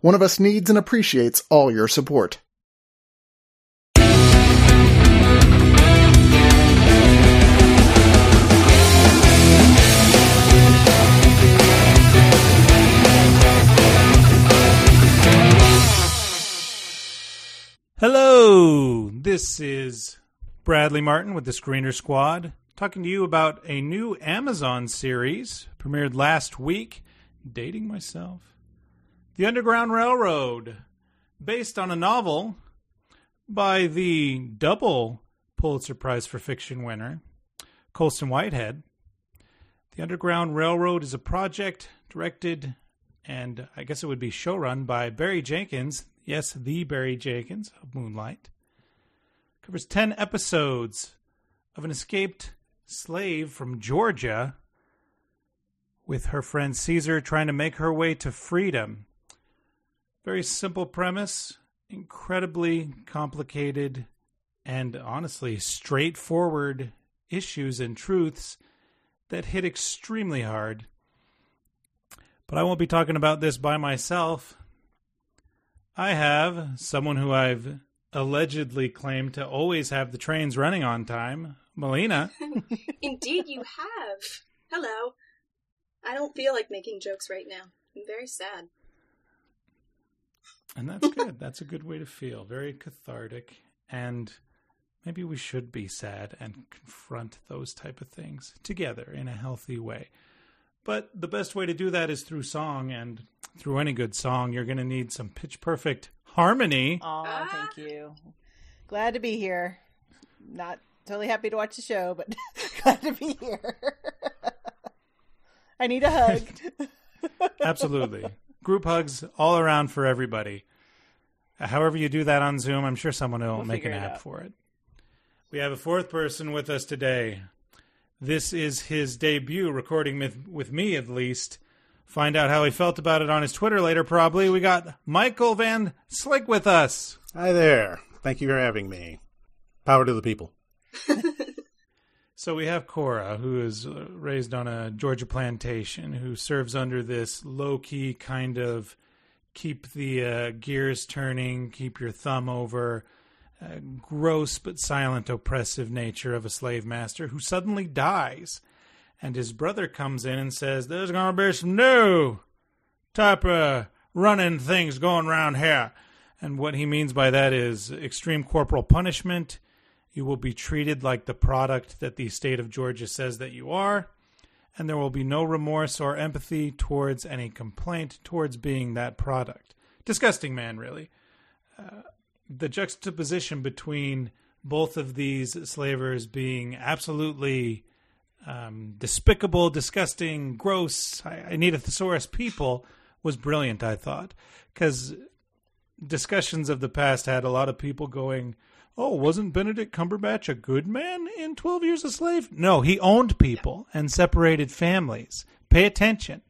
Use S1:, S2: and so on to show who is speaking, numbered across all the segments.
S1: One of us needs and appreciates all your support.
S2: Hello, this is Bradley Martin with the Screener Squad, talking to you about a new Amazon series premiered last week. Dating myself. The Underground Railroad, based on a novel by the double Pulitzer Prize for Fiction winner, Colson Whitehead. The Underground Railroad is a project directed and I guess it would be showrun by Barry Jenkins, yes, the Barry Jenkins of Moonlight. Covers 10 episodes of an escaped slave from Georgia with her friend Caesar trying to make her way to freedom. Very simple premise, incredibly complicated, and honestly straightforward issues and truths that hit extremely hard. But I won't be talking about this by myself. I have someone who I've allegedly claimed to always have the trains running on time, Melina.
S3: Indeed, you have. Hello. I don't feel like making jokes right now. I'm very sad.
S2: And that's good. that's a good way to feel. Very cathartic. And maybe we should be sad and confront those type of things together in a healthy way. But the best way to do that is through song, and through any good song, you're going to need some pitch perfect harmony.
S4: Oh, thank you. Glad to be here. Not totally happy to watch the show, but glad to be here. I need a hug.
S2: Absolutely. Group hugs all around for everybody. However, you do that on Zoom, I'm sure someone will
S4: We'll
S2: make an app
S4: out.
S2: for it. We have a fourth person with us today. This is his debut recording with, with me, at least. Find out how he felt about it on his Twitter later, probably. We got Michael Van Slick with us.
S5: Hi there. Thank you for having me. Power to the people.
S2: So we have Cora, who is uh, raised on a Georgia plantation, who serves under this low key kind of keep the uh, gears turning, keep your thumb over, uh, gross but silent, oppressive nature of a slave master who suddenly dies. And his brother comes in and says, There's going to be some new type of running things going around here. And what he means by that is extreme corporal punishment. You will be treated like the product that the state of Georgia says that you are, and there will be no remorse or empathy towards any complaint towards being that product. Disgusting man, really. Uh, the juxtaposition between both of these slavers being absolutely um, despicable, disgusting, gross, I, I need a thesaurus people was brilliant, I thought. Because discussions of the past had a lot of people going, Oh, wasn't Benedict Cumberbatch a good man in 12 Years a Slave? No, he owned people and separated families. Pay attention.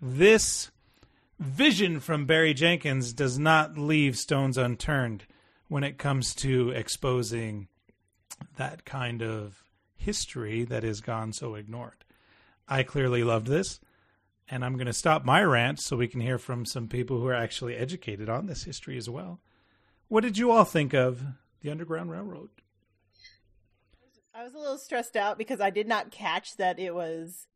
S2: This vision from Barry Jenkins does not leave stones unturned when it comes to exposing that kind of history that has gone so ignored. I clearly loved this, and I'm going to stop my rant so we can hear from some people who are actually educated on this history as well. What did you all think of the Underground Railroad?
S4: I was a little stressed out because I did not catch that it was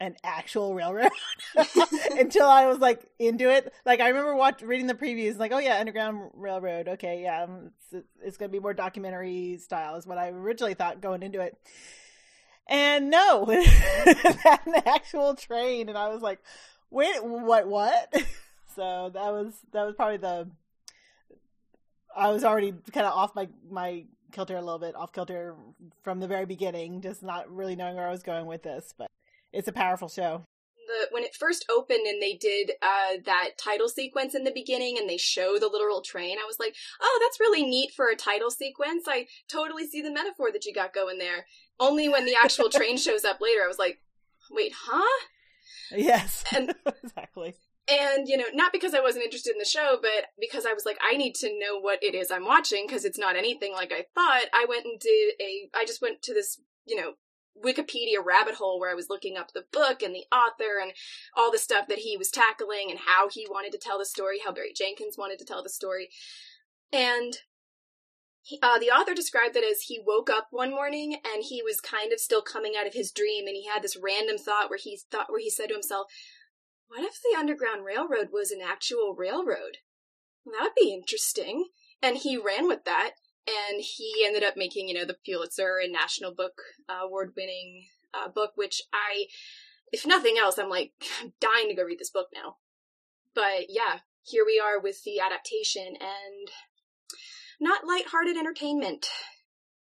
S4: an actual railroad until I was like into it. Like I remember watch, reading the previews, like, oh yeah, Underground Railroad. Okay, yeah, um, it's, it's going to be more documentary style, is what I originally thought going into it. And no, an actual train, and I was like, wait, what? What? So that was that was probably the. I was already kind of off my my kilter a little bit, off kilter from the very beginning, just not really knowing where I was going with this. But It's a powerful show.
S3: The, when it first opened and they did uh, that title sequence in the beginning and they show the literal train, I was like, oh, that's really neat for a title sequence. I totally see the metaphor that you got going there. Only when the actual train shows up later, I was like, wait, huh?
S4: Yes.
S3: And
S4: exactly.
S3: And you know not because i wasn't interested in the show but because i was like i need to know what it is i'm watching because it's not anything like i thought i went and did a i just went to this you know wikipedia rabbit hole where i was looking up the book and the author and all the stuff that he was tackling and how he wanted to tell the story how barry jenkins wanted to tell the story. And he, uh, the author described it as he woke up one morning and he was kind of still coming out of his dream and he had this random thought where he thought where he said to himself what if the Underground Railroad was an actual railroad? That'd be interesting. And he ran with that, and he ended up making, you know, the Pulitzer and National Book Award winning uh, book, which I, if nothing else, I'm like dying to go read this book now. But yeah, here we are with the adaptation, and not light-hearted entertainment,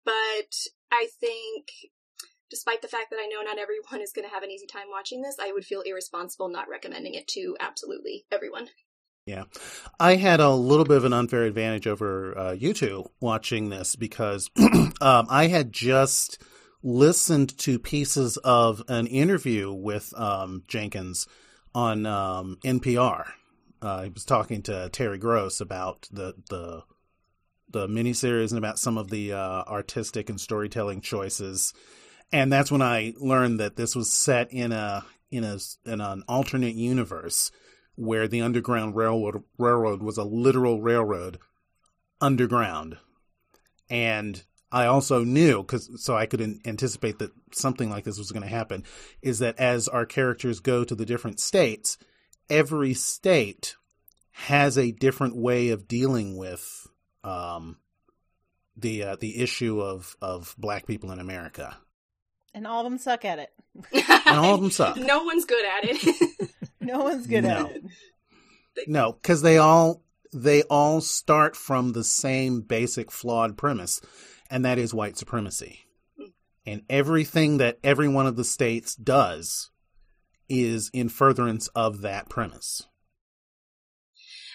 S3: but I think despite the fact that I know not everyone is going to have an easy time watching this, I would feel irresponsible not recommending it to absolutely everyone.
S5: Yeah. I had a little bit of an unfair advantage over uh, you two watching this because um, I had just listened to pieces of an interview with um, Jenkins on um, NPR. Uh, he was talking to Terry Gross about the the the miniseries and about some of the uh, artistic and storytelling choices and that's when I learned that this was set in a in a in an alternate universe where the Underground Railroad railroad was a literal railroad underground, and I also knew because so I could anticipate that something like this was going to happen. Is that as our characters go to the different states, every state has a different way of dealing with um, the uh, the issue of of black people in America.
S4: And all of them suck at it.
S5: and all of them suck.
S3: No one's good at it.
S4: no one's good
S5: no.
S4: at it.
S5: No, because they all they all start from the same basic flawed premise, and that is white supremacy. And everything that every one of the states does is in furtherance of that premise.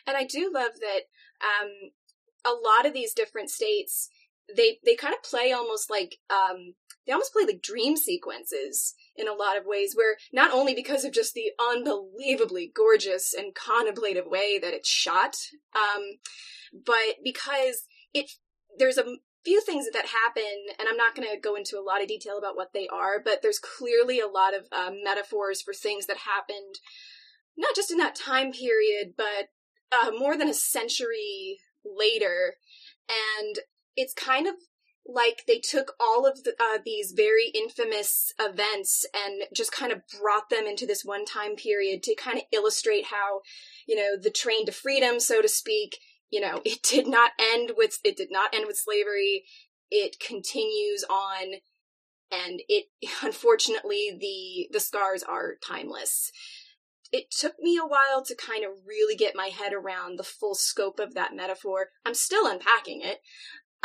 S3: And I do love that um, a lot of these different states they they kind of play almost like um, they almost play like dream sequences in a lot of ways where not only because of just the unbelievably gorgeous and contemplative way that it's shot um, but because it there's a few things that happen and i'm not going to go into a lot of detail about what they are but there's clearly a lot of uh, metaphors for things that happened not just in that time period but uh, more than a century later. And it's kind of like they took all of the, uh, these very infamous events and just kind of brought them into this one time period to kind of illustrate how, you know, the train to freedom, so to speak, you know, it did not end with it did not end with slavery. It continues on, and it unfortunately the the scars are timeless. It took me a while to kind of really get my head around the full scope of that metaphor. I'm still unpacking it,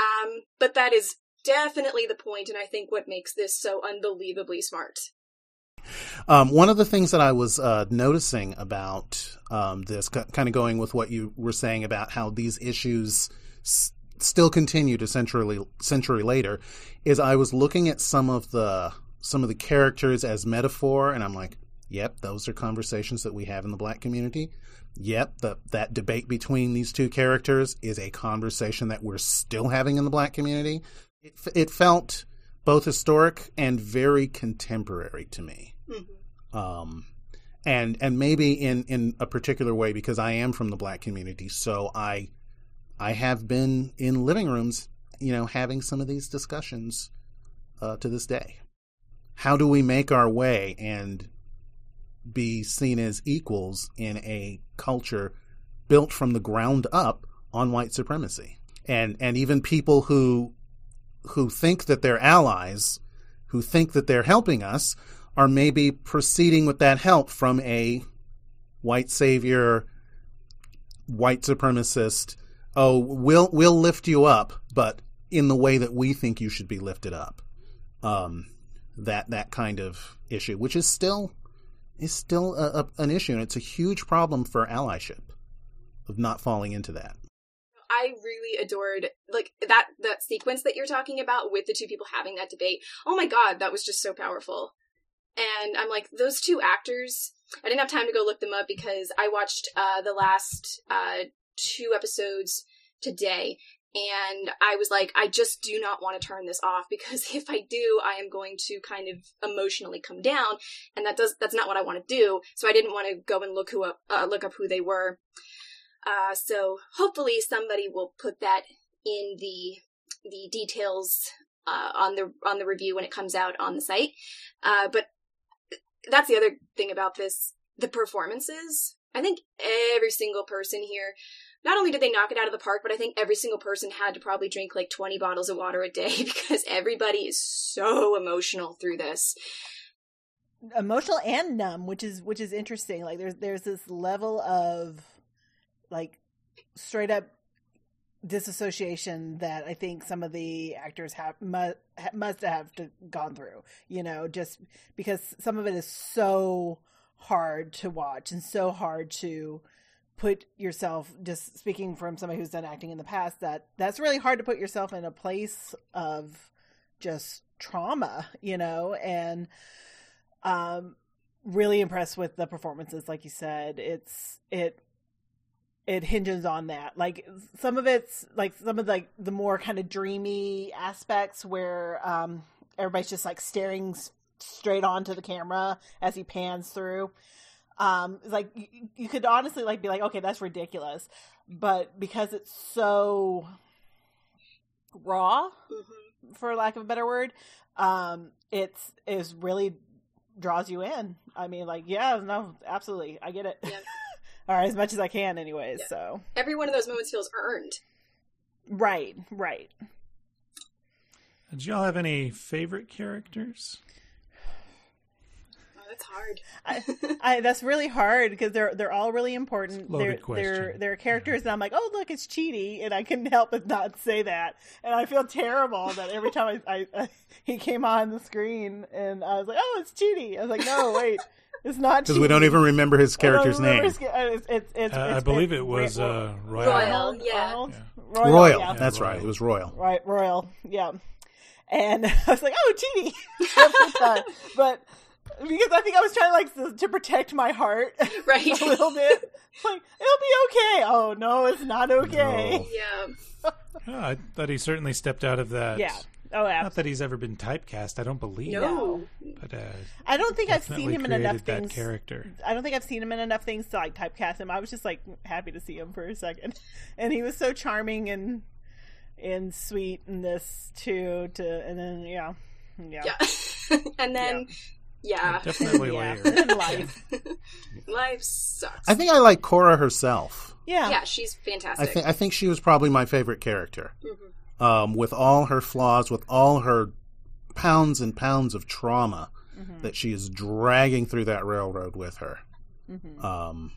S3: um, but that is definitely the point, and I think what makes this so unbelievably smart.
S5: Um, one of the things that I was uh, noticing about um, this, kind of going with what you were saying about how these issues s- still continue to century century later, is I was looking at some of the some of the characters as metaphor, and I'm like, yep, those are conversations that we have in the black community yep, the, that debate between these two characters is a conversation that we're still having in the black community. It, it felt both historic and very contemporary to me. Mm-hmm. Um, and and maybe in in a particular way because I am from the black community, so I I have been in living rooms, you know, having some of these discussions uh, to this day. How do we make our way and be seen as equals in a culture built from the ground up on white supremacy. And and even people who who think that they're allies, who think that they're helping us, are maybe proceeding with that help from a white savior, white supremacist, oh, we'll we'll lift you up, but in the way that we think you should be lifted up. Um, that that kind of issue, which is still is still a, a, an issue, and it's a huge problem for allyship of not falling into that.
S3: I really adored like that that sequence that you're talking about with the two people having that debate. Oh my god, that was just so powerful. And I'm like, those two actors. I didn't have time to go look them up because I watched uh, the last uh, two episodes today, and I was like, I just do not want to turn this off because if I do, I am going to kind of emotionally come down, and that does that's not what I want to do. So I didn't want to go and look who up uh, look up who they were. Uh, so hopefully somebody will put that in the the details uh, on the on the review when it comes out on the site. Uh, but that's the other thing about this: the performances. I think every single person here, not only did they knock it out of the park, but I think every single person had to probably drink like 20 bottles of water a day because everybody is so emotional through this.
S4: Emotional and numb, which is which is interesting. Like there's there's this level of like straight up disassociation that I think some of the actors have must, must have to, gone through, you know, just because some of it is so hard to watch and so hard to put yourself just speaking from somebody who's done acting in the past that that's really hard to put yourself in a place of just trauma, you know, and um really impressed with the performances like you said. It's it it hinges on that. Like some of it's like some of like the more kind of dreamy aspects where um everybody's just like staring straight onto the camera as he pans through. Um like you, you could honestly like be like okay that's ridiculous. But because it's so raw mm-hmm. for lack of a better word, um it's is really draws you in. I mean like yeah, no, absolutely. I get it. Yeah. or as much as I can, anyways. Yeah. So
S3: every one of those moments feels earned.
S4: Right, right.
S2: Did y'all have any favorite characters?
S3: That's hard.
S4: I, I, that's really hard because they're they're all really important.
S2: Loaded
S4: they're,
S2: question.
S4: they're they're characters, yeah. and I'm like, oh look, it's Chidi, and I couldn't help but not say that, and I feel terrible that every time I, I, I he came on the screen, and I was like, oh, it's Chidi. I was like, no, wait. It's not
S5: because we don't even remember his character's name. His,
S4: it's, it's, it's,
S2: uh, I believe it was uh, Royal.
S3: Royal, yeah.
S4: Royal,
S5: yeah. Royal. Yeah. that's right. It was Royal.
S4: Right, Royal. Yeah. And I was like, oh, Chidi. but because I think I was trying like to, to protect my heart,
S3: right,
S4: a little bit. Like it'll be okay. Oh no, it's not okay.
S3: No. Yeah.
S2: yeah. I thought he certainly stepped out of that.
S4: Yeah. Oh, absolutely.
S2: Not that he's ever been typecast. I don't believe.
S3: No,
S2: but uh,
S4: I don't think I've seen him in enough
S2: that
S4: things.
S2: Character.
S4: I don't think I've seen him in enough things to like typecast him. I was just like happy to see him for a second, and he was so charming and and sweet in this too. To and then yeah, yeah,
S3: yeah. and then. Yeah. Yeah,
S2: definitely
S4: yeah.
S2: later.
S4: life,
S3: life sucks.
S5: I think I like Cora herself.
S4: Yeah,
S3: yeah, she's fantastic.
S5: I think I think she was probably my favorite character.
S3: Mm-hmm.
S5: Um, with all her flaws, with all her pounds and pounds of trauma mm-hmm. that she is dragging through that railroad with her.
S4: Mm-hmm.
S5: Um,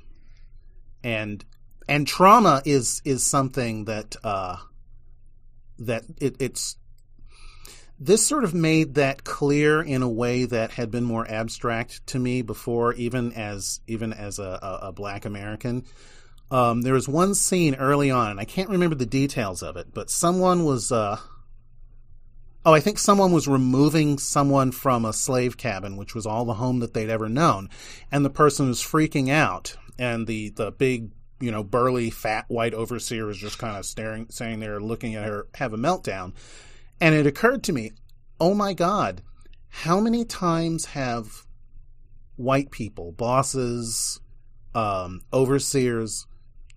S5: and and trauma is is something that uh, that it, it's this sort of made that clear in a way that had been more abstract to me before, even as even as a, a, a black American. Um, there was one scene early on, and I can't remember the details of it, but someone was. Uh, oh, I think someone was removing someone from a slave cabin, which was all the home that they'd ever known, and the person was freaking out, and the the big you know burly fat white overseer was just kind of staring, saying there, looking at her have a meltdown, and it occurred to me, oh my God, how many times have white people, bosses, um, overseers,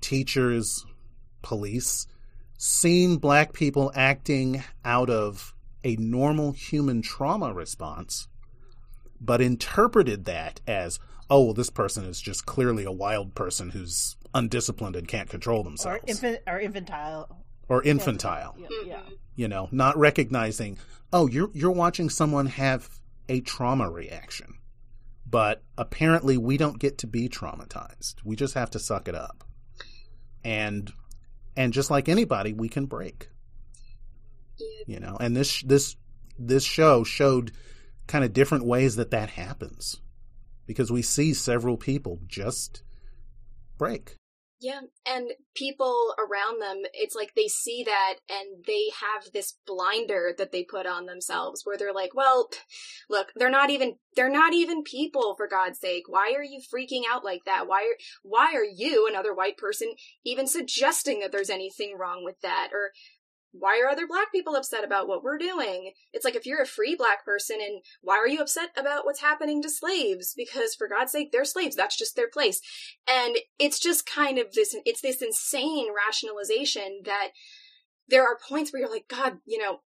S5: teachers, police, seen black people acting out of a normal human trauma response, but interpreted that as, oh, well, this person is just clearly a wild person who's undisciplined and can't control themselves.
S4: Or, infant, or infantile.
S5: Or infantile.
S4: Yeah, yeah. Mm-hmm.
S5: You know, not recognizing, oh, you're you're watching someone have a trauma reaction. But apparently we don't get to be traumatized. We just have to suck it up. And and just like anybody, we can break.
S3: Yeah.
S5: You know, and this this this show showed kind of different ways that that happens because we see several people just break.
S3: Yeah, and people around them, it's like they see that and they have this blinder that they put on themselves where they're like, well, look, they're not even they're not even people for God's sake. Why are you freaking out like that? Why are why are you, another white person, even suggesting that there's anything wrong with that? Or why are other black people upset about what we're doing? It's like if you're a free black person and why are you upset about what's happening to slaves? Because for God's sake, they're slaves. That's just their place. And it's just kind of this, it's this insane rationalization that there are points where you're like, God, you know,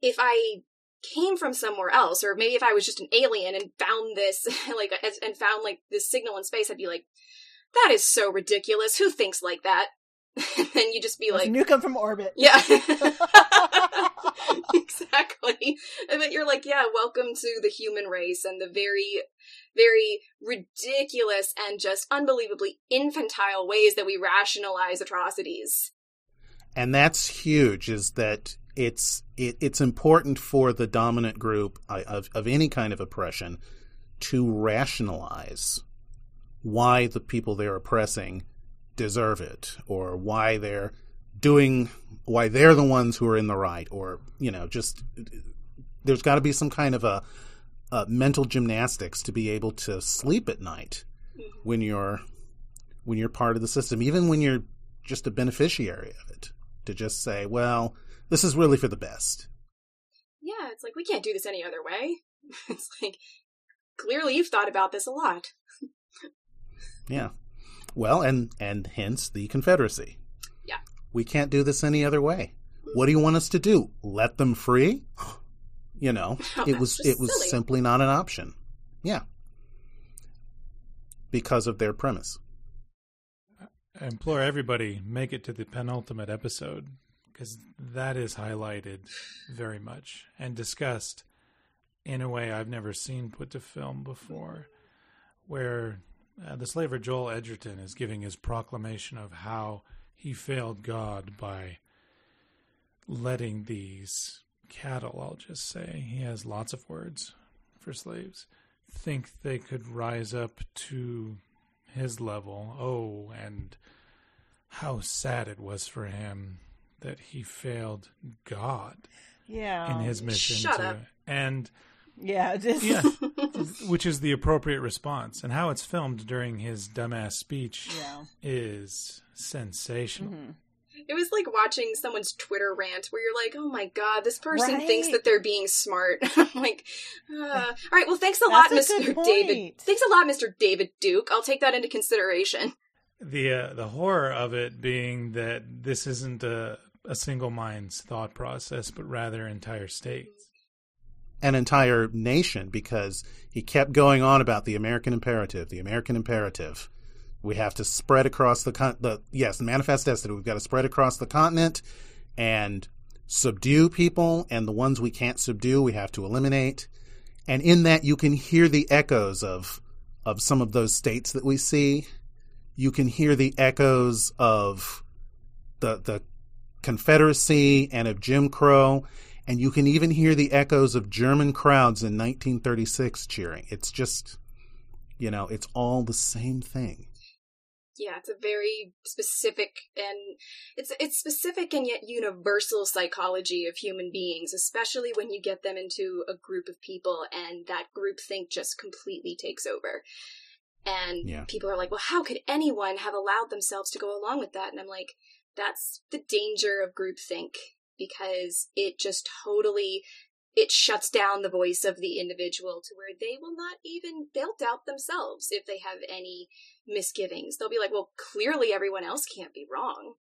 S3: if I came from somewhere else, or maybe if I was just an alien and found this, like, and found like this signal in space, I'd be like, that is so ridiculous. Who thinks like that? And then you just be like
S4: nuke them from orbit.
S3: yeah. Exactly. And then you're like yeah welcome to the human race and the very very ridiculous and just unbelievably infantile ways that we rationalize atrocities.
S5: And that's huge is that it's it, it's important for the dominant group of, of any kind of oppression to rationalize why the people they're oppressing deserve it or why they're doing why they're the ones who are in the right or you know just there's got to be some kind of a, a, mental gymnastics to be able to sleep at night mm-hmm. when you're when you're part of the system even when you're just a beneficiary of it to just say well this is really for the best.
S3: Yeah it's like we can't do this any other way. It's like clearly you've thought about this a lot.
S5: Yeah well, and and hence the Confederacy.
S3: Yeah.
S5: We can't do this any other way. What do you want us to do? Let them free? You know,
S3: Oh,
S5: it was it was
S3: silly.
S5: simply not an option. Yeah. Because of their premise.
S2: I implore everybody make it to the penultimate episode because that is highlighted very much and discussed in a way I've never seen put to film before, where uh, the slaver Joel Edgerton is giving his proclamation of how he failed God by letting these cattle, I'll just say, he has lots of words for slaves, think they could rise up to his level. Oh, and how sad it was for him that he failed God
S4: Yeah.
S2: in his mission
S3: shut
S2: to
S3: up.
S2: and
S4: Yeah. Just,
S2: yeah, which is the appropriate response. And how it's filmed during his dumbass speech
S4: Yeah.
S2: is sensational.
S4: Mhm.
S3: It was like watching someone's Twitter rant where you're like, "Oh my god, this person thinks that they're being smart." I'm like, uh, "All right, well, thanks a lot,
S4: a
S3: Mr. David. Thanks a lot, Mr. David Duke. I'll take that into consideration."
S2: The uh, the horror of it being that this isn't a a single mind's thought process, but rather entire states.
S5: An entire nation because he kept going on about the American imperative, the American imperative. We have to spread across the con- the yes, the manifest destiny. We've got to spread across the continent and subdue people, and the ones we can't subdue, we have to eliminate. And in that, you can hear the echoes of of some of those states that we see. You can hear the echoes of the the Confederacy and of Jim Crow, and you can even hear the echoes of German crowds in 1936 cheering. It's just, you know, it's all the same thing.
S3: Yeah, it's a very specific and it's it's specific and yet universal psychology of human beings, especially when you get them into a group of people and that group think just completely takes over. And
S5: Yeah.
S3: people are like, "Well, how could anyone have allowed themselves to go along with that?" And I'm like, that's the danger of groupthink because it just totally it shuts down the voice of the individual to where they will not even they'll doubt themselves if they have any misgivings they'll be like well clearly everyone else can't be wrong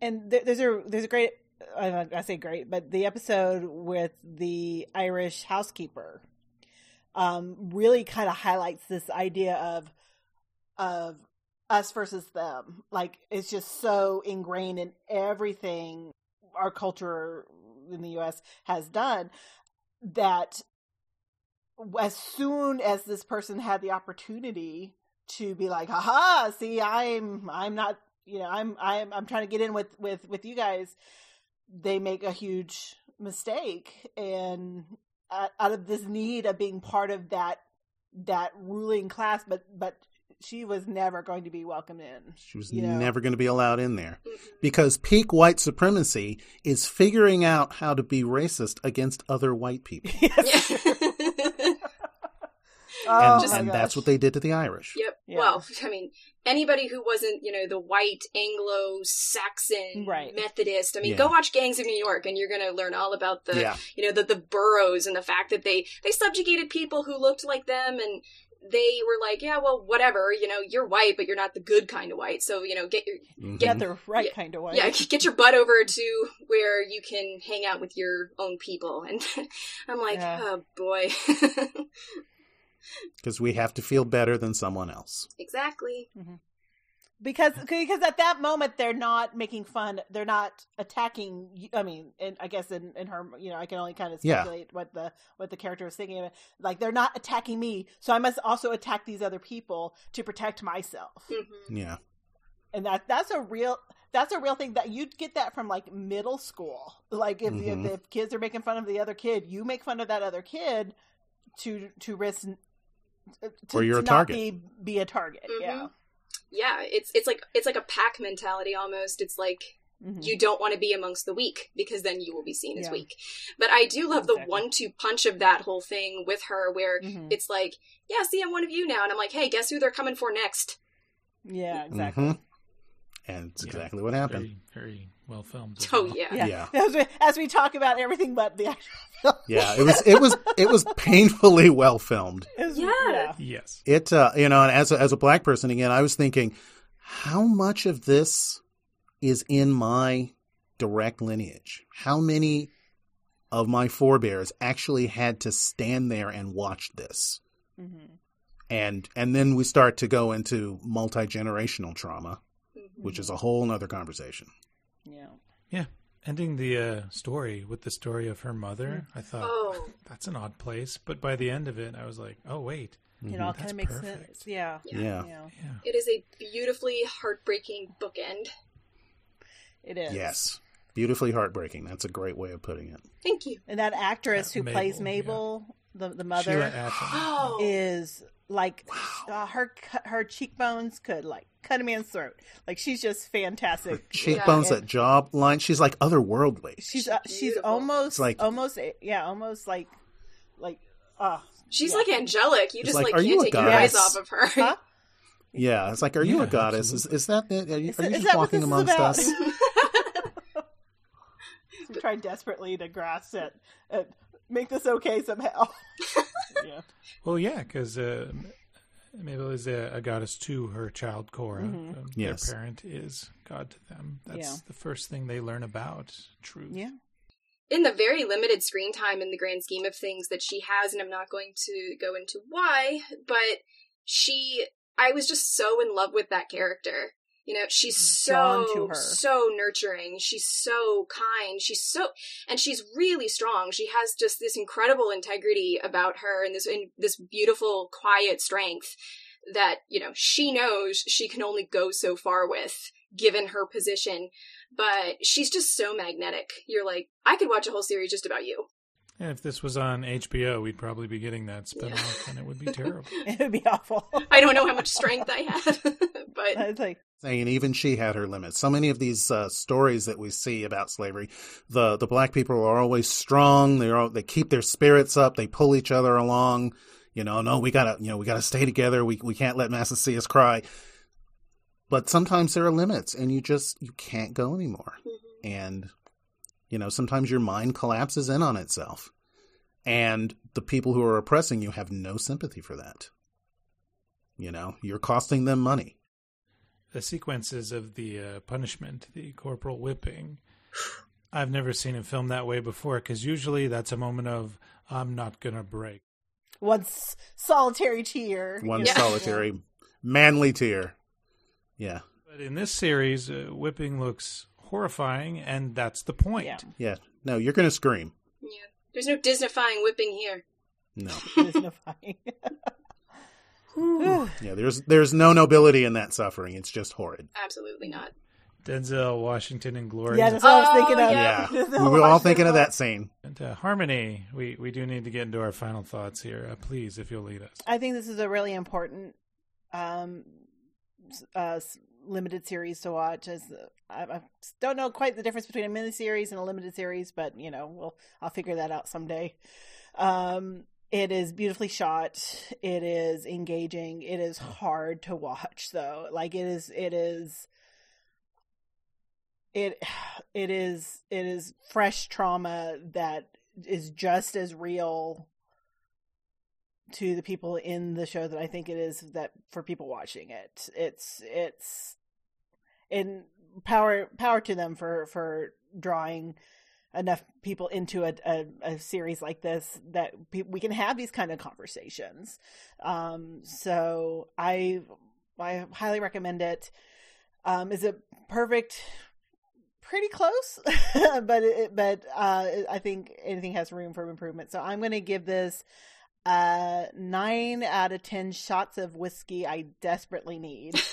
S4: and there's a there's a great I say great, but the episode with the Irish housekeeper um, really kind of highlights this idea of of us versus them. Like it's just so ingrained in everything our culture in the U.S. has done that as soon as this person had the opportunity to be like, "Haha, see, I'm I'm not, you know, I'm I'm I'm trying to get in with with with you guys," they make a huge mistake and out of this need of being part of that that ruling class, but but she was never going to be welcomed in.
S5: She was
S4: you know?
S5: never going to be allowed in there because peak white supremacy is figuring out how to be racist against other white people.
S4: Yes.
S3: Yeah.
S4: Oh,
S5: and
S3: Just-
S5: and that's what they did to the Irish.
S3: Yep.
S4: Yeah.
S3: Well, I mean, anybody who wasn't, you know, the white Anglo-Saxon
S4: Right.
S3: Methodist. I mean,
S5: Yeah.
S3: go watch Gangs of New York, and you're going to learn all about the,
S5: Yeah.
S3: you know, the the boroughs and the fact that they they subjugated people who looked like them, and they were like, yeah, well, whatever, you know, you're white, but you're not the good kind of white, so you know, get your
S5: Mhm.
S4: get the right
S3: Yeah.
S4: kind of white.
S3: yeah, get your butt over to where you can hang out with your own people, and I'm like,
S4: Yeah.
S3: oh boy,
S5: because we have to feel better than someone else.
S3: exactly.
S4: Because because at that moment they're not making fun they're not attacking i mean and i guess in, in her you know i can only kind of
S5: Yeah.
S4: speculate what the what the character was thinking of like they're not attacking me so i must also attack these other people to protect myself
S3: hmm
S5: Yeah.
S4: and that that's a real that's a real thing that you'd get that from like middle school like if,
S5: Mhm.
S4: if if kids are making fun of the other kid you make fun of that other kid to to risk to,
S5: Or you're
S4: to
S5: a
S4: not
S5: target.
S4: be, be a target
S3: Mhm.
S4: yeah
S3: Yeah, it's it's like it's like a pack mentality almost. It's like
S4: Mhm.
S3: you don't want to be amongst the weak because then you will be seen as weak. But I do love the one-two punch of that whole thing with her, where
S4: Mhm.
S3: it's like, yeah, see, I'm one of you now, and I'm like, hey, guess who they're coming for next?
S4: yeah exactly
S5: Mhm. And it's
S2: Yeah.
S5: exactly what happened.
S2: Very, very well filmed. as
S3: Oh
S2: well.
S3: yeah,
S4: Yeah.
S5: Yeah.
S4: As we, as we talk about everything but the actual film.
S5: Yeah, it was it was it was painfully well filmed.
S4: Was-
S3: Yeah.
S2: Yes.
S5: It uh, you know, and as a, as a black person again, I was thinking, how much of this is in my direct lineage? How many of my forebears actually had to stand there and watch this?
S4: Mhm.
S5: And and then we start to go into multi generational trauma,
S3: Mhm.
S5: which is a whole nother conversation.
S4: Yeah.
S2: Yeah. Ending the uh, story with the story of her mother, I thought
S3: Oh,
S2: that's an odd place. But by the end of it, I was like, oh wait,
S4: It all
S2: That's
S4: kind of makes
S2: perfect.
S4: sense. Yeah.
S5: Yeah.
S4: Yeah.
S2: yeah,
S3: it is a beautifully heartbreaking bookend.
S4: It is.
S5: Yes. Beautifully heartbreaking. That's a great way of putting it.
S3: Thank you.
S4: And that actress
S2: Uh,
S4: who plays
S2: Mabel,
S4: Mabel, the, the
S2: Sheila
S4: mother,
S2: Atim.
S3: Oh,
S4: is like uh, her her cheekbones could like cut a man's throat. Like she's just
S5: Her
S4: fantastic.
S5: cheekbones,
S4: Yeah.
S5: that jaw line, she's like otherworldly.
S4: She's uh, she's
S3: Beautiful.
S4: almost
S5: It's like-
S4: almost yeah almost like like uh
S3: she's
S4: yeah.
S3: like angelic. You
S5: It's
S3: just
S5: like,
S3: like,
S5: are you
S3: can't
S5: a
S3: take your eyes off of her.
S4: Huh?
S5: Yeah, it's like, are you
S2: Yeah,
S5: a goddess? Is, is that it? Are you,
S4: Is
S5: are you just walking amongst
S4: about?
S5: us?
S4: we tried desperately to grasp it and make this okay somehow. Yeah.
S2: Well, yeah, because uh, Mabel is a, a goddess to her child Cora.
S4: Mhm.
S2: Um,
S5: Yes.
S2: Their parent is God to them. That's
S4: Yeah.
S2: the first thing they learn about truth.
S4: Yeah.
S3: in the very limited screen time in the grand scheme of things that she has, and I'm not going to go into why, but she, I was just so in love with that character. You know, she's
S4: mm,
S3: so, so nurturing. She's so kind. She's so, and she's really strong. She has just this incredible integrity about her and this, and this beautiful, quiet strength that, you know, she knows she can only go so far with, given her position but she's just so magnetic. You're like, I could watch a whole series just about you.
S2: And if this was on HBO, we'd probably be getting that spinoff, and it would be terrible.
S4: It would be awful.
S3: I don't know how much strength I had, but
S4: it's like
S5: Saying even she had her limits. So many of these uh, stories that we see about slavery, the the black people are always strong. They're all, they keep their spirits up. They pull each other along. You know, no, we gotta you know we gotta stay together. We we can't let Massa see us cry. But sometimes there are limits, and you just you can't go anymore. and you know sometimes your mind collapses in on itself and the people who are oppressing you have no sympathy for that you know you're costing them money
S2: the sequences of the uh, punishment, the corporal whipping, I've never seen it filmed that way before because usually that's a moment of I'm not gonna break.
S4: one s- solitary tear.
S5: one
S3: Yeah.
S5: solitary manly tear yeah
S2: But in this series, uh, whipping looks horrifying, and that's the point.
S4: Yeah.
S5: yeah no you're gonna scream
S3: yeah, there's no Disneyfying whipping here.
S5: no
S4: There's no fighting.
S5: Yeah there's there's no nobility in that suffering it's just horrid
S3: Absolutely not.
S2: Denzel Washington and Glory.
S4: Yeah, that's what I was
S3: Oh,
S4: thinking of.
S3: yeah.
S5: Yeah, we were all thinking of that scene.
S2: And uh, Harmony, we, we do need to get into our final thoughts here. Uh, please, if you'll lead us.
S4: I think this is a really important um, uh, limited series to watch. As I, I don't know quite the difference between a miniseries and a limited series, but you know, we'll I'll figure that out someday. Um, it is beautifully shot. It is engaging. It is hard to watch, though. Like it is. It is. It it is it is fresh trauma that is just as real to the people in the show that I think it is that for people watching it. It's it's in power power to them for for drawing enough people into a, a, a series like this that pe- we can have these kind of conversations. Um, so I I highly recommend it. Um, is it perfect? Pretty close, but it, but uh, I think anything has room for improvement. So I'm going to give this uh, nine out of ten shots of whiskey I desperately need.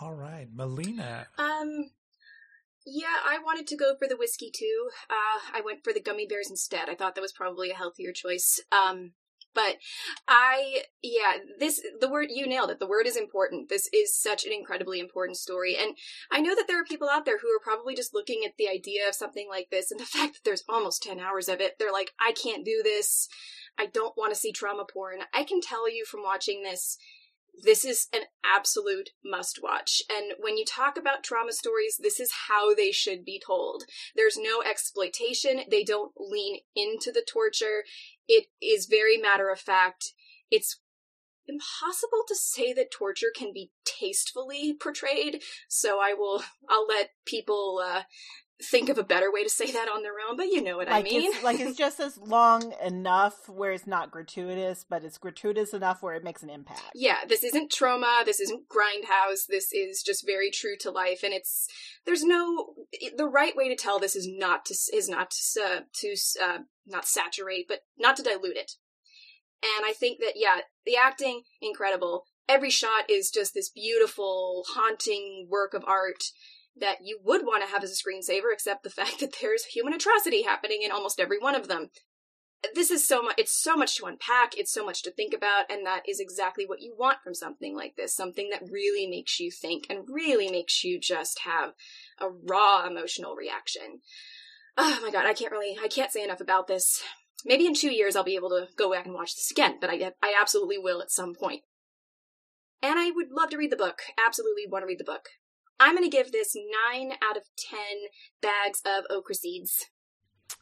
S2: All right, Melina.
S3: Um, yeah, I wanted to go for the whiskey too. Uh, I went for the gummy bears instead. I thought that was probably a healthier choice. Um, but I, yeah, this, the word, you nailed it. The word is important. This is such an incredibly important story. And I know that there are people out there who are probably just looking at the idea of something like this and the fact that there's almost 10 hours of it. They're like, I can't do this. I don't want to see trauma porn. I can tell you from watching this, this is an absolute must watch. And when you talk about trauma stories, this is how they should be told. There's no exploitation. They don't lean into the torture. It is very matter of fact. It's impossible to say that torture can be tastefully portrayed. So I will, I'll let people, uh, think of a better way to say that on their own, but you know what
S4: like
S3: I mean.
S4: it's like it's just as long enough where it's not gratuitous, but it's gratuitous enough where it makes an impact.
S3: yeah, this isn't trauma. This isn't grindhouse. This is just very true to life, and it's there's no the right way to tell this is not to is not to uh, to uh, not saturate, but not to dilute it. And I think that yeah, the acting incredible. Every shot is just this beautiful, haunting work of art that you would want to have as a screensaver, except the fact that there's human atrocity happening in almost every one of them. This is so much it's so much to unpack it's so much to think about and that is exactly what you want from something like this something that really makes you think and really makes you just have a raw emotional reaction. Oh my god i can't really i can't say enough about this. Maybe in two years i'll be able to go back and watch this again but i i absolutely will at some point. point and i would love to read the book absolutely want to read the book i'm going to give this 9 out of 10 bags of okra seeds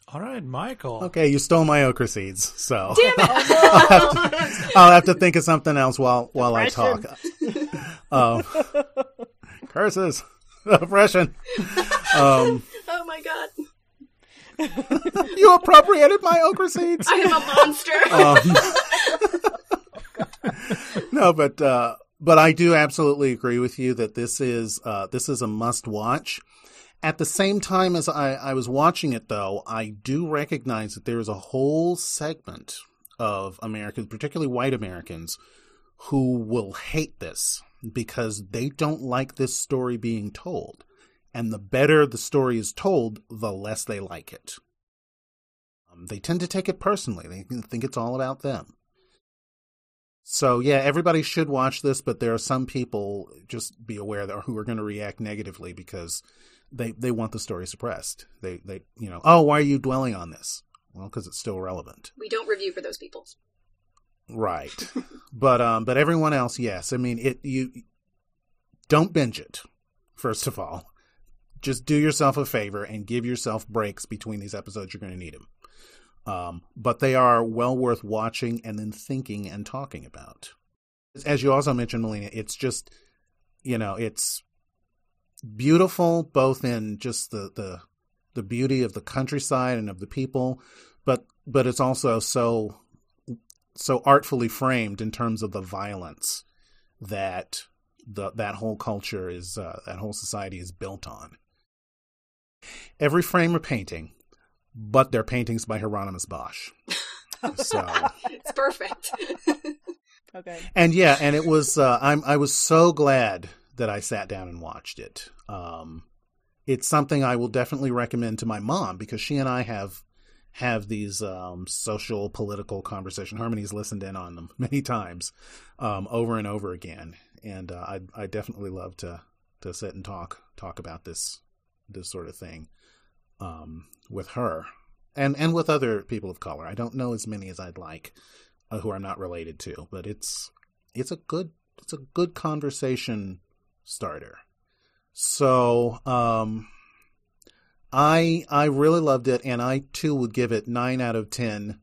S2: All right, Michael.
S5: Okay, you stole my okra seeds, so
S3: damn it
S5: I'll, have to, I'll have to think of something else while while I talk. Um, curses, oppression. Um,
S3: oh my god
S5: you appropriated my okra seeds.
S3: I am a monster.
S5: Um, no, but uh, but I do absolutely agree with you that this is uh, this is a must watch. At the same time as I, I was watching it, though, I do recognize that there is a whole segment of Americans, particularly white Americans, who will hate this because they don't like this story being told. And the better the story is told, the less they like it. Um, they tend to take it personally. They think it's all about them. So yeah, everybody should watch this, but there are some people just be aware that who are going to react negatively because they they want the story suppressed. They they you know oh why are you dwelling on this? Well, because it's still relevant,
S3: we don't review for those people.
S5: right? but um, but everyone else, yes. I mean, it you don't binge it. First of all, just do yourself a favor and give yourself breaks between these episodes. You're going to need them. Um, but they are well worth watching and then thinking and talking about. As you also mentioned, Melina, it's just, you know, it's beautiful both in just the, the, the beauty of the countryside and of the people, but, but it's also so, so artfully framed in terms of the violence that the, that whole culture is, uh, that whole society is built on. Every frame of painting but they're paintings by Hieronymus Bosch. So,
S3: it's perfect.
S4: Okay.
S5: and yeah, and it was uh, I'm I was so glad that I sat down and watched it. Um, it's something I will definitely recommend to my mom because she and I have have these um, social political conversation. Harmony's listened in on them many times, um, over and over again, and uh, I I definitely love to to sit and talk talk about this this sort of thing um, with her and and with other people of color. I don't know as many as I'd like uh, who I'm not related to, but it's it's a good it's a good conversation starter. So, um, I I really loved it, and I too would give it nine out of ten.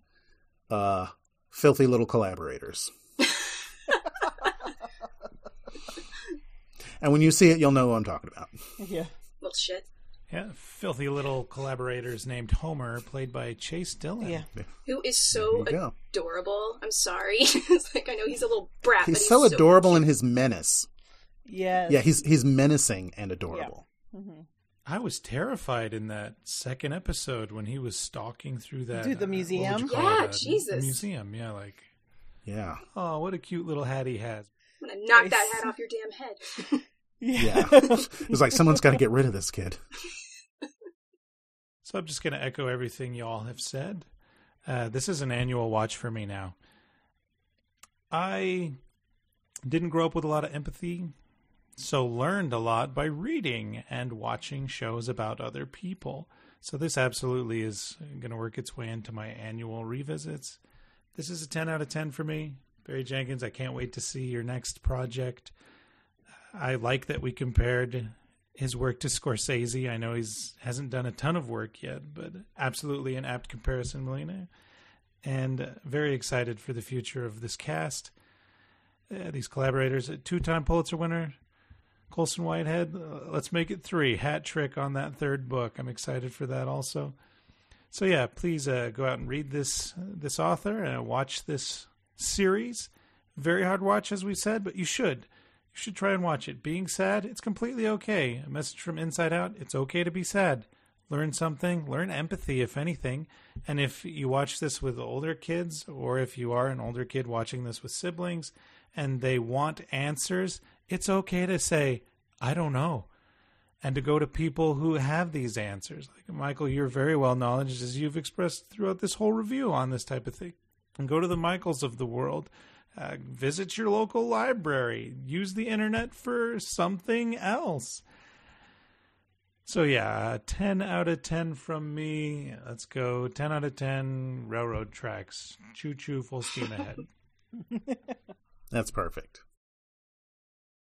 S5: Uh, filthy little collaborators. and when you see it, you'll know who I'm talking about.
S4: Yeah.
S3: Well, shit.
S2: Yeah, filthy little collaborators named Homer, played by Chase Dillon.
S4: Yeah.
S3: Who is so
S5: There go.
S3: adorable. I'm sorry. it's like I know he's a little brat,
S5: He's
S3: but he's
S5: so adorable in his menace.
S4: Yes.
S5: Yeah, he's he's menacing and adorable.
S4: Mhm.
S2: I was terrified in that second episode when he was stalking through that
S4: Through the
S2: uh, what would you
S4: museum?
S2: call
S3: Yeah,
S2: it?
S3: Jesus.
S2: a museum. Yeah, like
S5: Yeah.
S2: oh, what a cute little hat he has.
S3: I'm gonna knock that
S4: Nice.
S3: hat off your damn head.
S5: Yeah. it's like someone's got to get rid of this kid.
S2: So I'm just going to echo everything y'all have said. Uh, this is an annual watch for me now. I didn't grow up with a lot of empathy, so learned a lot by reading and watching shows about other people. So this absolutely is going to work its way into my annual revisits. This is a 10 out of 10 for me. Barry Jenkins, I can't wait to see your next project. I like that we compared his work to Scorsese. I know he's hasn't done a ton of work yet, but absolutely an apt comparison, Melina. And very excited for the future of this cast. Uh, these collaborators, two-time Pulitzer winner, Colson Whitehead. Uh, let's make it three. Hat trick on that third book. I'm excited for that also. So yeah, please uh, go out and read this this author and watch this series. Very hard watch, as we said, but you should. You should try and watch it. Being sad, it's completely okay. A message from Inside Out, it's okay to be sad. Learn something, learn empathy, if anything. And if you watch this with older kids, or if you are an older kid watching this with siblings and they want answers, it's okay to say, I don't know. And to go to people who have these answers. Like Michael, you're very well knowledgeable, as you've expressed throughout this whole review on this type of thing. And go to the Michaels of the world uh, visit your local library. Use the internet for something else. So yeah, 10 out of 10 from me. Let's go 10 out of 10 railroad tracks. Choo choo full steam ahead.
S5: That's perfect.